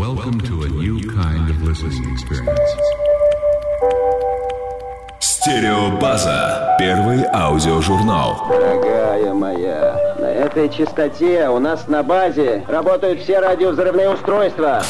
Welcome to a new kind of listening experience. Стереобаза. Первый аудиожурнал. Дорогая моя, на этой частоте у нас на базе работают все радиовзрывные устройства.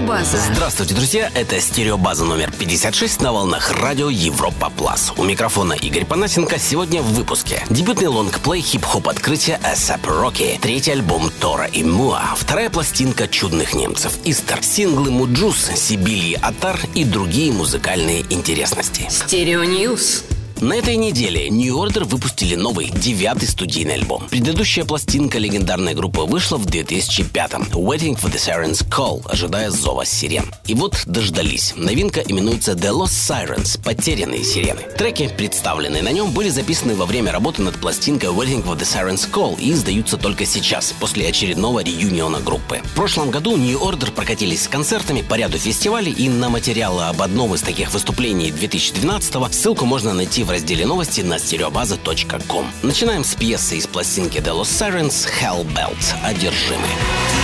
Стереобаза. Здравствуйте, друзья! Это стереобаза номер 56 на волнах радио Европа Плюс. У микрофона Игорь Панасенко. Сегодня в выпуске. Дебютный лонгплей хип-хоп открытия A$AP Rocky. Третий альбом Toro y Moi. Вторая пластинка чудных немцев Easter. Синглы Mujuice, Sibille Attar и другие музыкальные интересности. Stereo News. На этой неделе New Order выпустили новый, девятый студийный альбом. Предыдущая пластинка легендарной группы вышла в 2005-м «Waiting for the Siren's Call», ожидая зова сирен. И вот дождались. Новинка именуется «The Lost Sirens» — «Потерянные сирены». Треки, представленные на нем, были записаны во время работы над пластинкой «Waiting for the Siren's Call» и издаются только сейчас, после очередного реюниона группы. В прошлом году New Order прокатились с концертами по ряду фестивалей, и на материалы об одном из таких выступлений 2012-го ссылку можно найти в разделе новости на стереобаза.ком. Начинаем с пьесы из пластинки The Lost Sirens Hellbelt «Одержимый».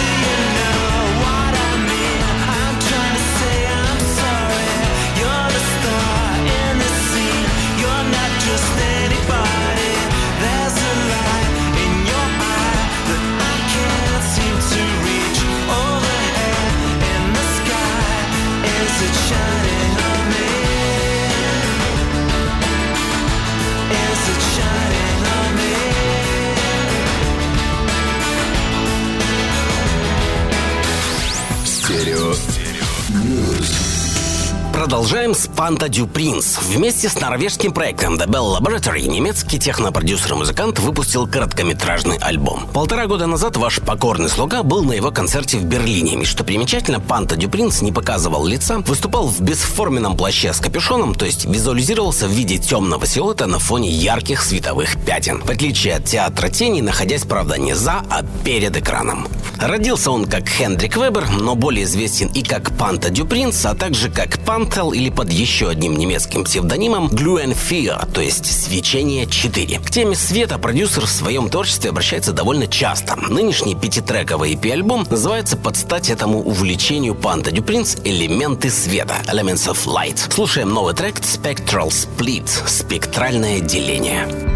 Продолжаем с Панта Дю Принц. Вместе с норвежским проектом The Bell Laboratory немецкий технопродюсер и музыкант выпустил короткометражный альбом. Полтора года назад ваш покорный слуга был на его концерте в Берлине. И что примечательно, Панта Дю Принц не показывал лица, выступал в бесформенном плаще с капюшоном, то есть визуализировался в виде темного силуэта на фоне ярких световых пятен. В отличие от театра теней, находясь, правда, не за, а перед экраном. Родился он как Хендрик Вебер, но более известен и как Панта Дю Принц, а также как Пантел или под еще одним немецким псевдонимом Glühenfeuer, то есть «Свечение 4». К теме света продюсер в своем творчестве обращается довольно часто. Нынешний пятитрековый EP-альбом называется под стать этому увлечению Панта Дю Принц «Элементы света» Elements of Light. Слушаем новый трек Spectral Split «Спектральное деление».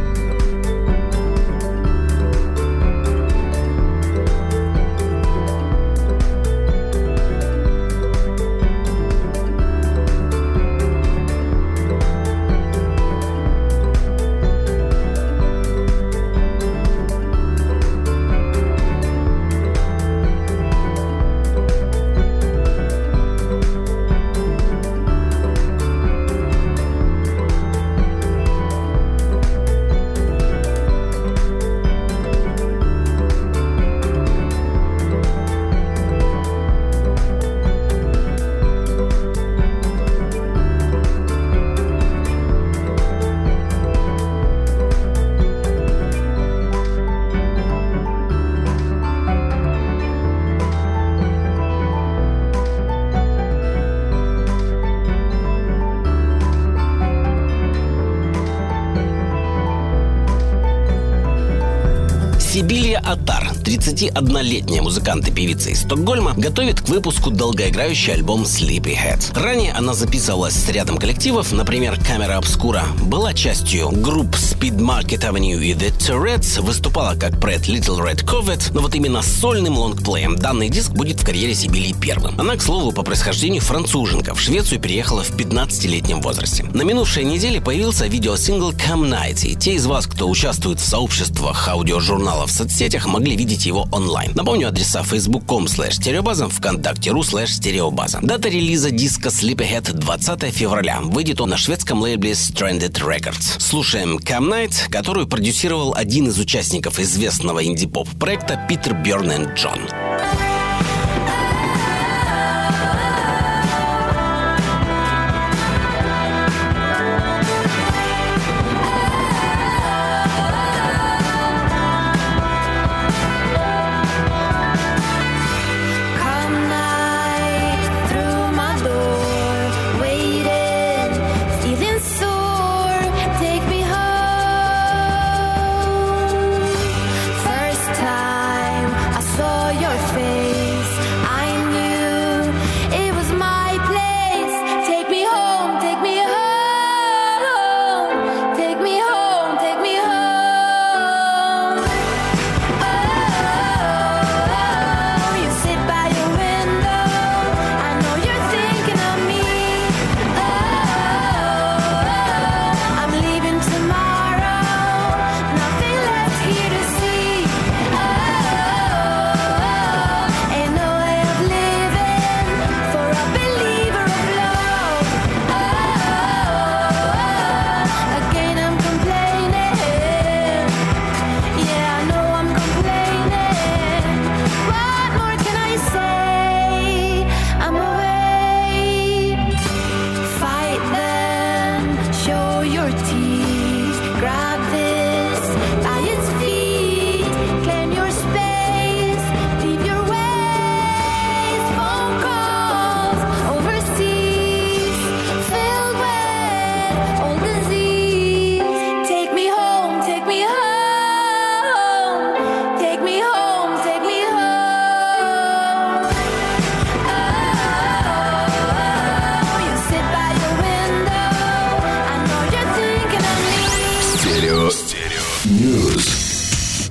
31-летняя музыкант и певица из Стокгольма, готовит к выпуску долгоиграющий альбом Sleepyhead. Ранее она записывалась с рядом коллективов, например, Камера Обскура, была частью групп Speed Market Avenue и The Tourettes, выступала как Пред Little Red Covet, но вот именно сольным лонгплеем данный диск будет в карьере Сибилии первым. Она, к слову, по происхождению француженка, в Швецию переехала в 15-летнем возрасте. На минувшей неделе появился видеосингл Come Night, и те из вас, кто участвует в сообществах аудиожурнала в соцсетях, могли видеть его онлайн. Напомню, адреса facebook.com slash стереобаза, вконтакте.ру slash стереобаза. Дата релиза диска Sleepyhead 20 февраля. Выйдет он на шведском лейбле Stranded Records. Слушаем Come Night, которую продюсировал один из участников известного инди-поп проекта Питер Бёрн и Джон.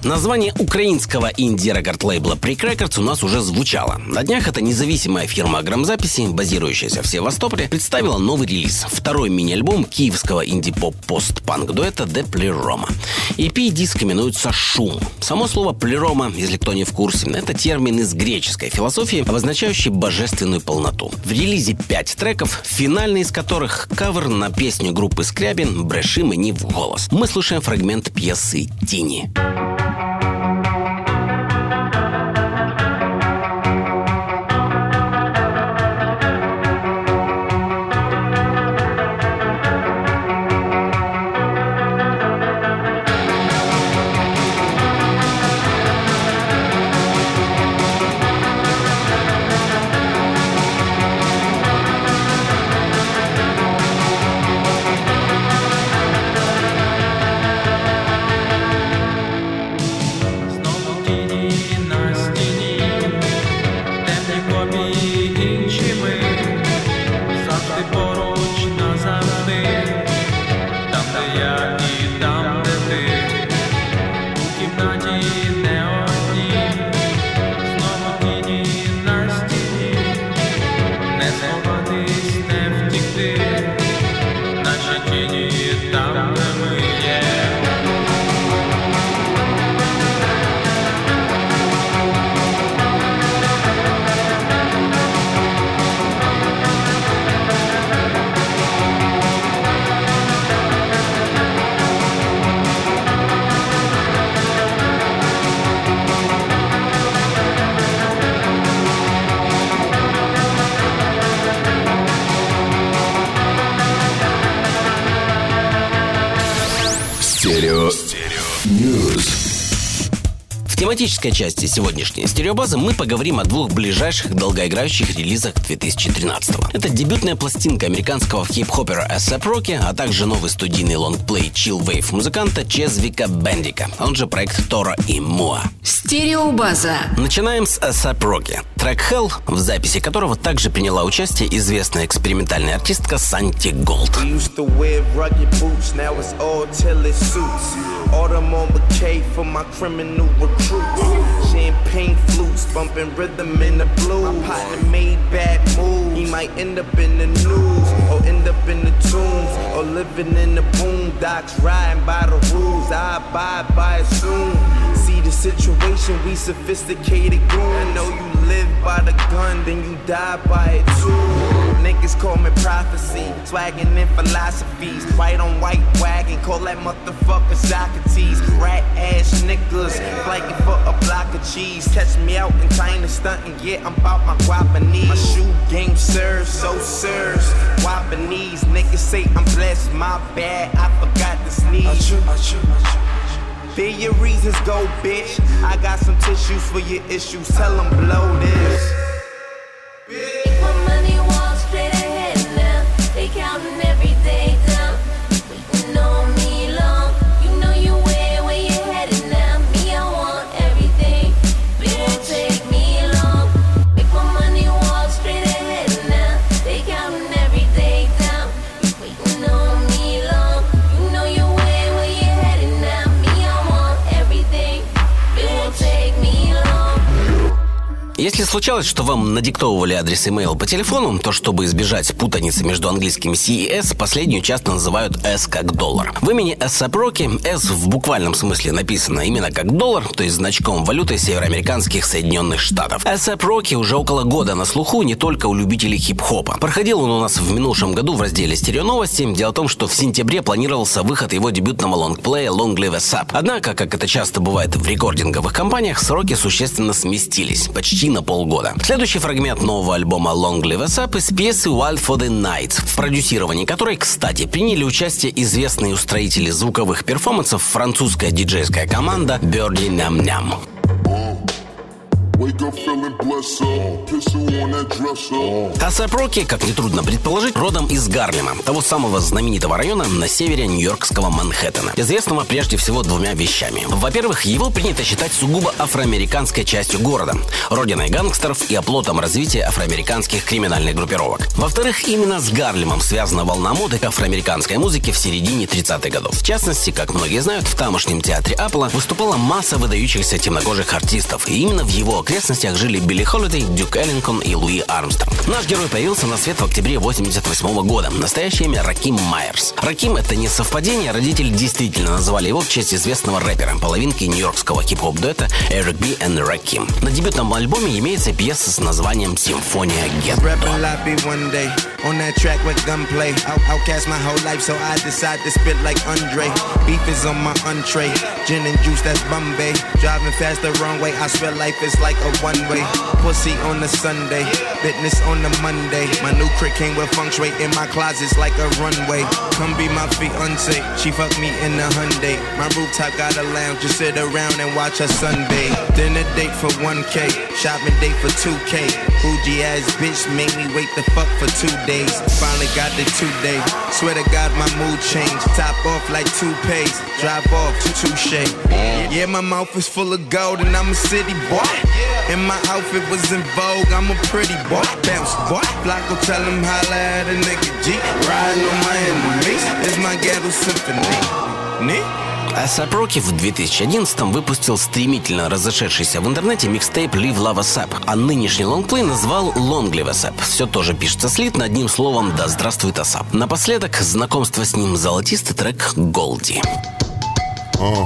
Название украинского инди-рекорд-лейбла Prick Records у нас уже звучало. На днях эта независимая фирма грамзаписи, базирующаяся в Севастополе, представила новый релиз. Второй мини-альбом киевского инди-поп-пост-панк дуэта The Pleroma. EP-диск именуется «Шум». Само слово «плерома», если кто не в курсе, это термин из греческой философии, обозначающий божественную полноту. В релизе пять треков, финальный из которых кавер на песню группы Скрябин «Бреши мне в голос». Мы слушаем фрагмент пьесы «Тини». Знову тематической части сегодняшней стереобазы мы поговорим о двух ближайших долгоиграющих релизах 2013 -го. Это дебютная пластинка американского хип-хоппера A$AP Rocky, а также новый студийный лонгплей chillwave музыканта Чезвика Бандика, он же проект Toro y Moi. Стереобаза. Начинаем с A$AP Rocky. Трек Hell, в записи которого также приняла участие известная экспериментальная артистка Santigold. All on bouquet for my criminal Champagne flutes, bumping rhythm in the blues. My partner made bad moves. He might end up in the news, or end up in the tombs, or living in the boondocks, riding by the rules. I abide by it soon. The situation, we sophisticated goons. I know you live by the gun, then you die by it too. Niggas call me prophecy, swagging in philosophies. White on white wagon, call that motherfucker Socrates. Rat ass niggas, flagging for a block of cheese. Catch me out in China stunting, yeah, I'm about my guapanese. My shoe game serves, so serves. Guapanese, niggas say I'm blessed, my bad, I forgot to sneeze. There your reasons go, bitch. I got some tissues for your issues, tell them blow this. My Если случалось, что вам надиктовывали адрес имейл по телефону, то чтобы избежать путаницы между английским C и S, последнюю часто называют S как доллар. В имени Rocky S в буквальном смысле написано именно как доллар, то есть значком валюты североамериканских Соединенных Штатов. Rocky уже около года на слуху не только у любителей хип-хопа. Проходил он у нас в минувшем году в разделе «Стерео новости». Дело в том, что в сентябре планировался выход его дебютного лонгплея «Long Live ASAP». Однако, как это часто бывает в рекординговых компаниях, сроки существенно сместились, почти на полгода. Следующий фрагмент нового альбома Long Live Us Up из пьесы Wild for the Night, в продюсировании которой, кстати, приняли участие известные устроители звуковых перформансов французская диджейская команда Birdy Nam Nam. Wake up feeling blessed up. Pistol on that dresser. A$AP Rocky, как нетрудно предположить, родом из Гарлема, того самого знаменитого района на севере нью-йоркского Манхэттена, известного прежде всего двумя вещами. Во-первых, его принято считать сугубо афроамериканской частью города, родиной гангстеров и оплотом развития афроамериканских криминальных группировок. Во-вторых, именно с Гарлемом связана волна моды афроамериканской музыки в середине 30-х годов. В частности, как многие знают, в тамошнем театре Аполло выступала масса выдающихся темнокожих артистов, и именно в его окрестностях жили Билли Холлидей, Дюк Эллингтон и Луи Армстронг. Наш герой появился на свет в октябре 88 года. Настоящее имя Раким Майерс. Раким — это не совпадение, родители действительно назвали его в честь известного рэпера, половинки нью-йоркского хип-хоп-дуэта Эрик Би и Раким. На дебютном альбоме имеется пьеса с названием «Симфония Гетто». Driving fast the wrong way, I swear life is like a one way. Pussy on the Sunday, fitness on the Monday. My new crick came with feng shui in my closets like a runway. Come be my fiance, she fuck me in the Hyundai. My rooftop got a lounge, just sit around and watch her sunbathe. Dinner date for 1K, shopping date for 2K. Bougie ass bitch made me wait the fuck for two days. Finally got the two day. Swear to God, my mood changed. Top off like toupees. Drive off to touche. Yeah, my mouth is full of gold and I'm a city boy. And my outfit was in vogue. I'm a pretty boy. Bounce boy. Flocko tell him holla at a nigga G. Riding on my enemies. It's my ghetto symphony. Nick? A$AP Rocky в 2011-м выпустил стремительно разошедшийся в интернете микстейп Live Love A$AP, а нынешний лонгплей назвал Long Live A$AP. Все то же пишется слитно одним словом «Да здравствует A$AP». Напоследок, знакомство с ним золотистый трек «Goldie». Uh,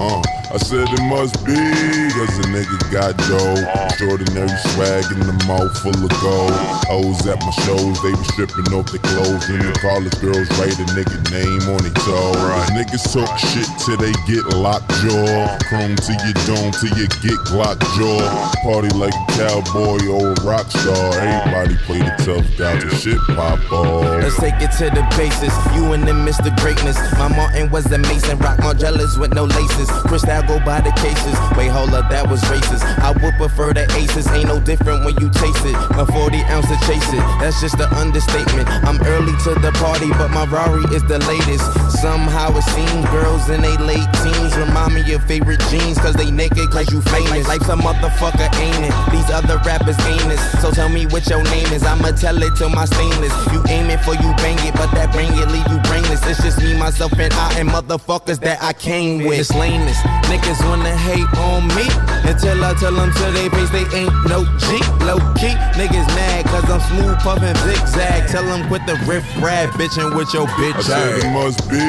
uh. I said it must be, cause a nigga got dough. Extraordinary swag and a mouth full of gold. Hoes at my shows, they be stripping off their clothes. And the college girls write a nigga name on their toe. Niggas talk shit till they get locked jaw. Chrome to your dome till you get Glock jaw. Party like a cowboy or a rock star. Everybody play the tough guy till shit pop off. Let's take it to the basis. You and them Mr. Greatness. My Martin was a Mason. Rock Margellas with no laces. Crystal go by the cases. Wait, hold up, that was racist. I would prefer the aces. Ain't no different when you taste it. A 40 ounce to chase it. That's just an understatement. I'm early to the party, but my Rari is the latest. Somehow it seems girls in they late teens remind me of favorite jeans. Cause they naked, cause you famous. Life's a motherfucker, ain't it? These other rappers ain't it. So tell me what your name is. I'ma tell it to my stainless. You aim it for you bang it, but that bang it leave you brainless. It's just me, myself, and I, and motherfuckers that I came with. It's lameness. Niggas wanna hate on me until I tell them to they face they ain't no G. Low key, niggas mad cause I'm smooth puffin' zigzag. Tell them quit the riff rap bitchin' with your I bitch said it ass. must be,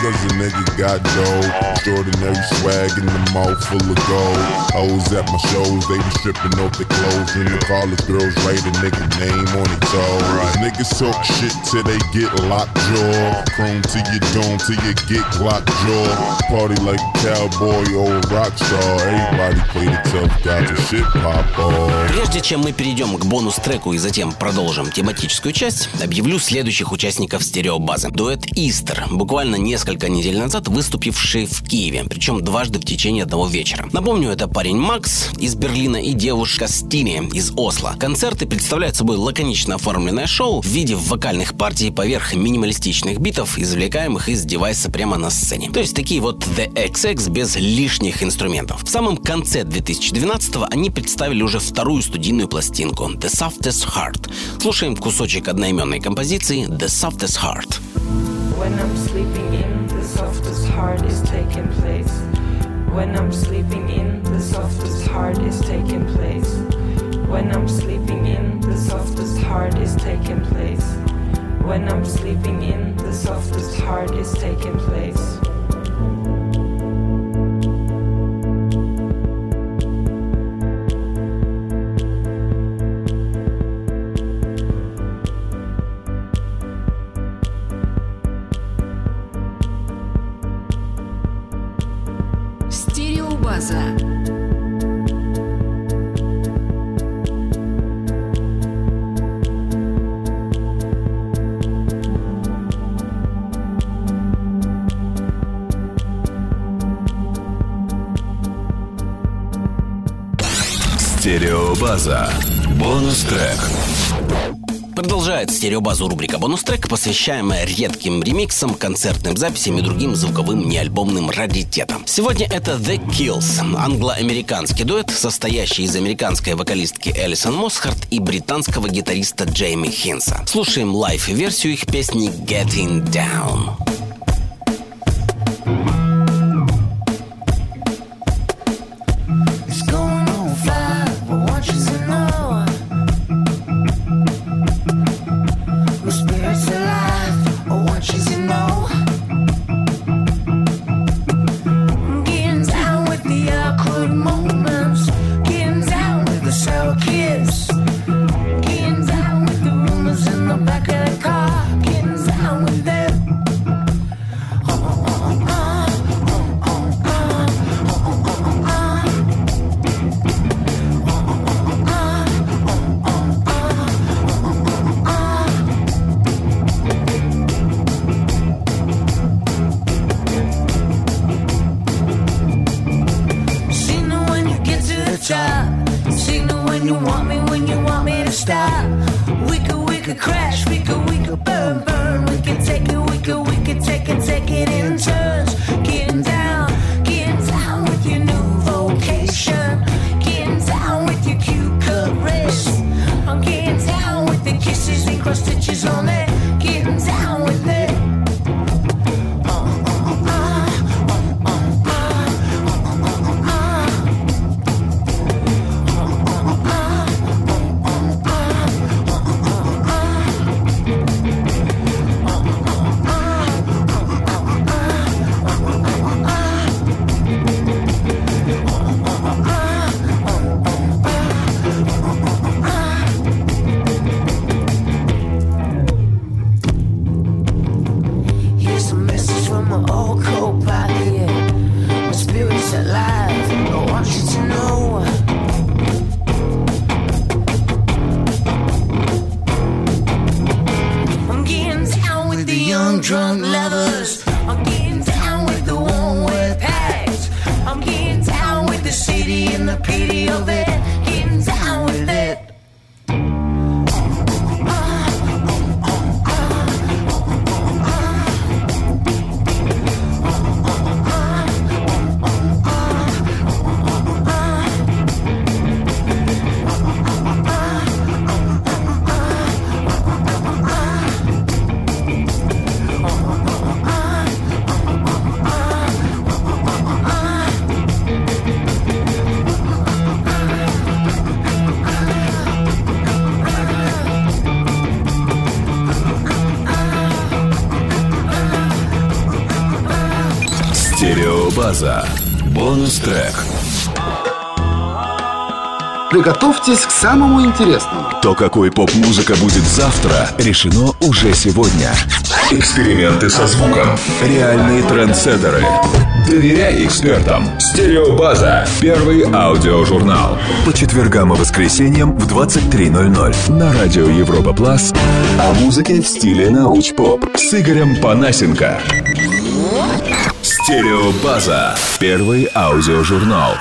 cause a nigga got dough. Extraordinary swag in the mouth full of gold. Hoes at my shows, they be stripping off their clothes. And the college girls write a nigga name on their toe. Niggas talk shit till they get locked jaw. Chrome to your dome till you get locked jaw. Party like a cowboy a rock. Everybody play the tough guy till shit pop off. Прежде чем мы перейдем к бонус-треку и затем продолжим тематическую часть, объявлю следующих участников стереобазы. Дуэт «Истер», буквально несколько недель назад выступивший в Киеве, причем дважды в течение одного вечера. Напомню, это парень Макс из Берлина и девушка Стини из Осло. Концерты представляют собой лаконично оформленное шоу в виде вокальных партий поверх минималистичных битов, извлекаемых из девайса прямо на сцене. То есть такие вот The XX без лишних инструментов. В самом конце 2012-го они представили уже вторую студийную пластинку The Softest Heart. Слушаем кусочек одноименной композиции The Softest Heart. When I'm sleeping in, the softest heart is taking place. When I'm sleeping in, the softest heart is taking place. When I'm sleeping in, the softest heart is taking place. When I'm sleeping in, the softest heart is taking place. Стереобаза. Бонус трек. Продолжает стереобазу рубрика «Бонус-трек», посвящаемая редким ремиксам, концертным записям и другим звуковым неальбомным раритетам. Сегодня это The Kills, англо-американский дуэт, состоящий из американской вокалистки Элисон Мосхарт и британского гитариста Джейми Хинса. Слушаем лайв-версию их песни «Getting Down». Стереобаза. Бонус трек. Приготовьтесь к самому интересному. То, какой поп-музыка будет завтра, решено уже сегодня. Эксперименты со звуком. Реальные трендсеттеры. Доверяй экспертам. Стереобаза. Первый аудиожурнал. По четвергам и воскресеньям в 23.00 на радио Европа Плас. О музыке в стиле науч-поп с Игорем Панасенко. Стереобаза. Первый аудиожурнал.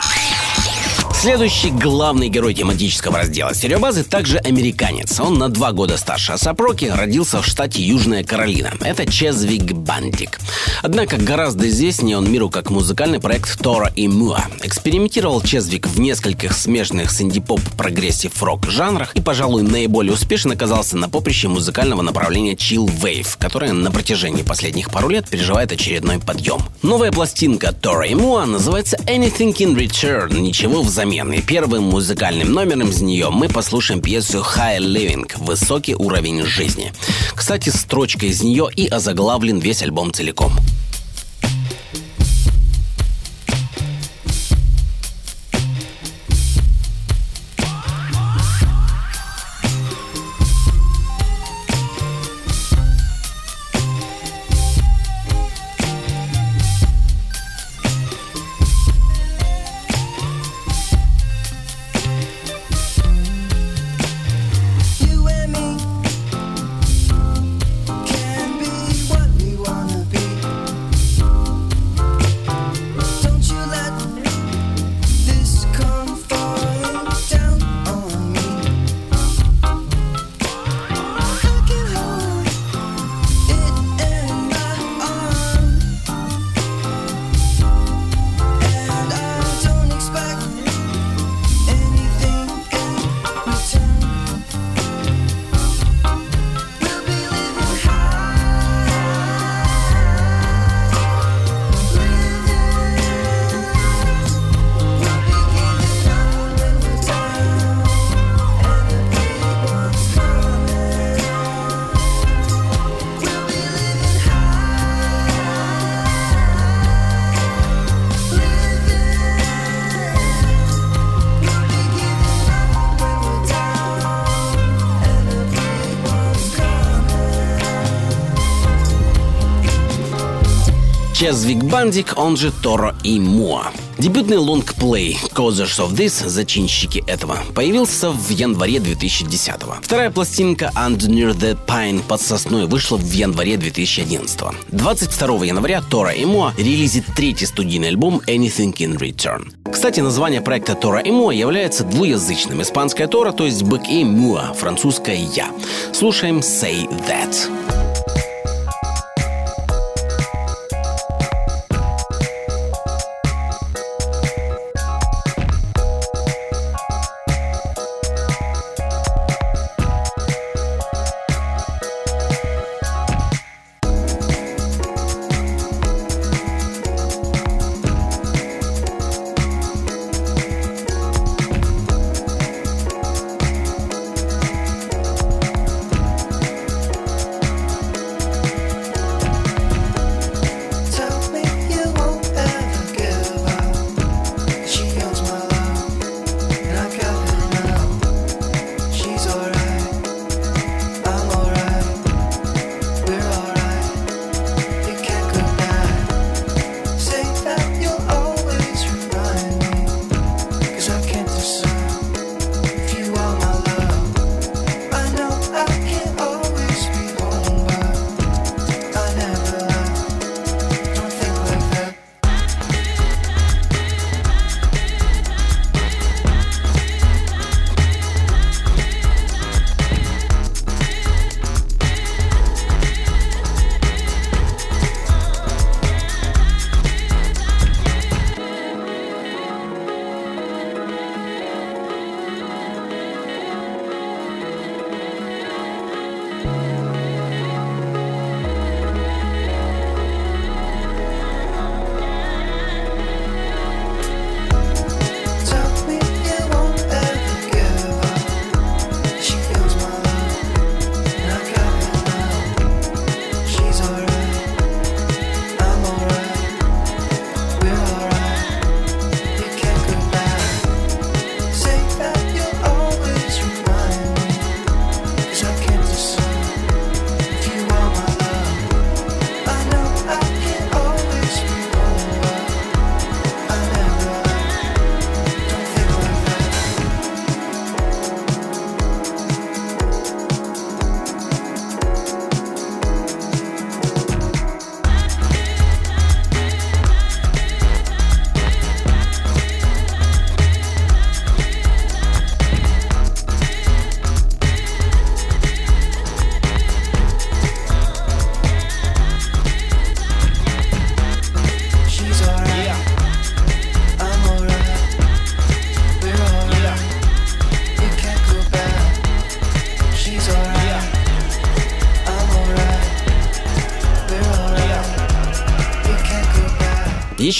Следующий главный герой тематического раздела стереобазы также американец. Он на два года старше A$AP Rocky, родился в штате Южная Каролина. Это Чезвик Бандик. Однако гораздо известнее он миру как музыкальный проект Toro y Moi. Экспериментировал Чезвик в нескольких смешанных с инди-поп прогрессив-рок жанрах и, пожалуй, наиболее успешно оказался на поприще музыкального направления chillwave, которое на протяжении последних пару лет переживает очередной подъем. Новая пластинка Toro y Moi называется Anything in Return, ничего взамен. И первым музыкальным номером из нее мы послушаем пьесу High Living – высокий уровень жизни. Кстати, строчка из нее и озаглавлен весь альбом целиком. Чезвик Бандик, он же Торо и Муа. Дебютный лонгплей Causers of This, зачинщики этого, появился в январе 2010 -го. Вторая пластинка Under the Pine под сосной вышла в январе 2011 -го. 22 января Тора и Муа релизит третий студийный альбом Anything in Return. Кстати, название проекта Тора и Муа является двуязычным. Испанская Тора, то есть бык и Муа, французская Я. Слушаем Say That.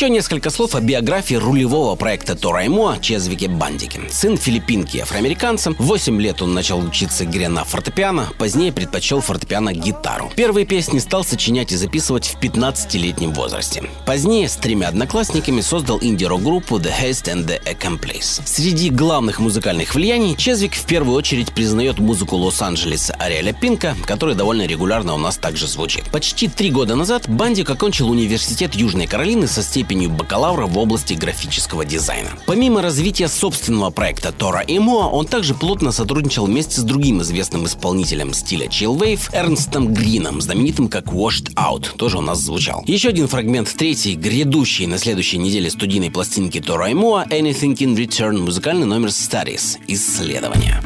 Еще несколько слов о биографии рулевого проекта Тора Моа Чезвике Бандике. Сын филиппинки и афроамериканца. В 8 лет он начал учиться игре на фортепиано, позднее предпочел фортепиано-гитару. Первые песни стал сочинять и записывать в 15-летнем возрасте. Позднее с тремя одноклассниками создал инди-рок-группу The Haste and the Accomplice. Среди главных музыкальных влияний Чезвик в первую очередь признает музыку Лос-Анджелеса Ариэля Пинка, который довольно регулярно у нас также звучит. Почти три года назад Бандик окончил университет Южной Каролины со степенью бакалавра в области графического дизайна. Помимо развития собственного проекта Тора и Моа, он также плотно сотрудничал вместе с другим известным исполнителем стиля Chillwave Эрнстом Грином, знаменитым как Washed Out, тоже у нас звучал. Еще один фрагмент третьей, грядущей на следующей неделе студийной пластинки Тора и Моа Anything in Return, музыкальный номер Studies, исследования.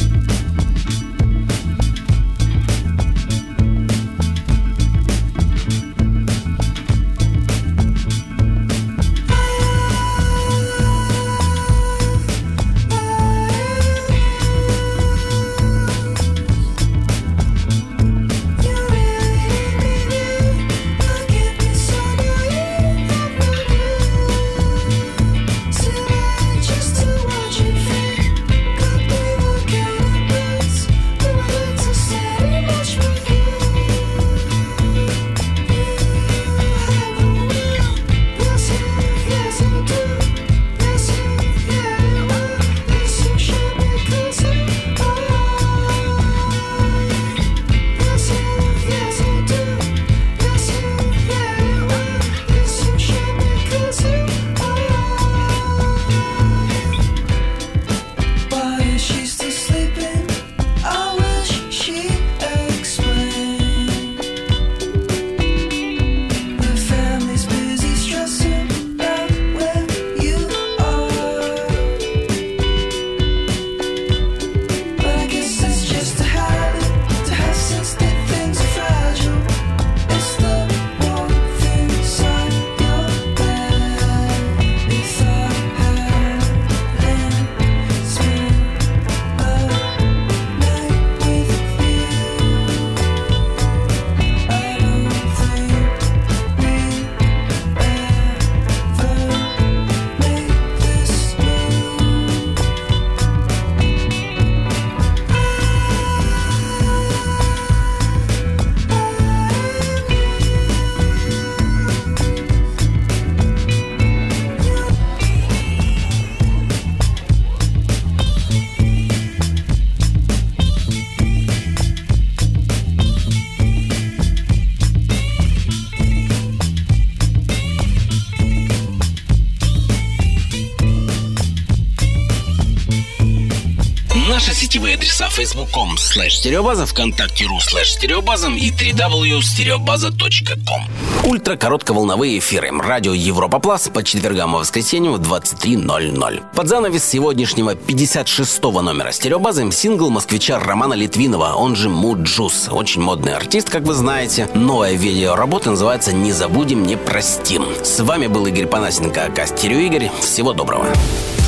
Адреса facebook.com slash стереобаза, вконтакте.ру slash стереобаза и www.стереобаза.ком. Ультракоротковолновые эфиры. Радио Европа Плюс по четвергам и воскресеньям в 23.00. Под занавес сегодняшнего 56-го номера стереобазы сингл москвича Романа Литвинова, он же Mujuice. Очень модный артист, как вы знаете. Новая видеоработа называется «Не забудем, не простим». С вами был Игорь Панасенко, aka Стерео Игорь. Всего доброго. Вечер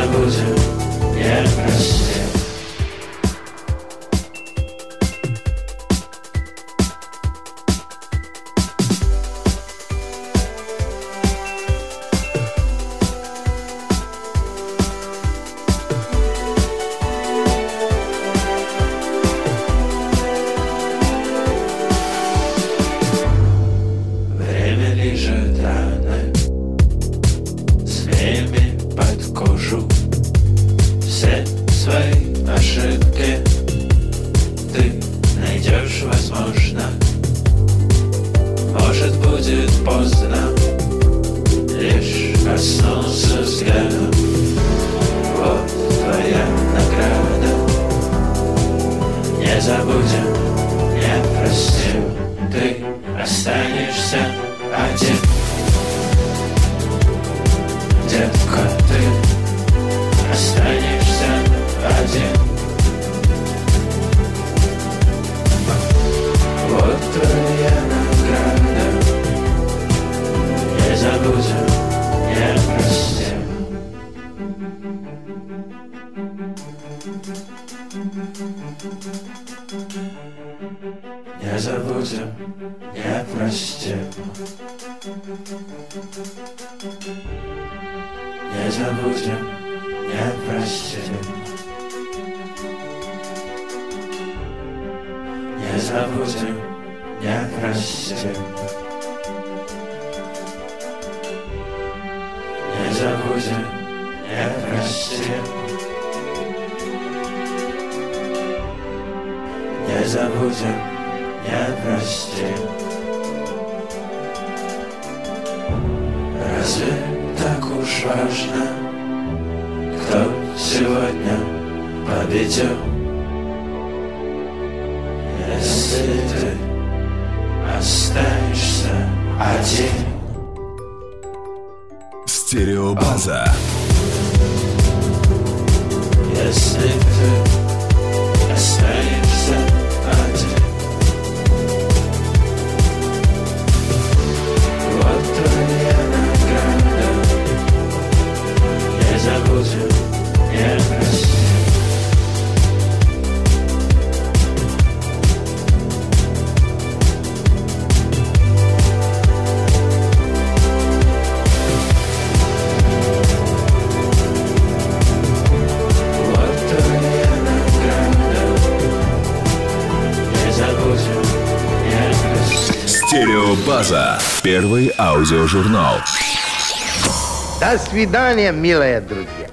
Не забудем, не Забудем, не простим Разве так уж важно, кто сегодня победил? Если ты останешься один Стереобаза. Если ты Стереобаза. Первый аудиожурнал. До свидания, милые друзья.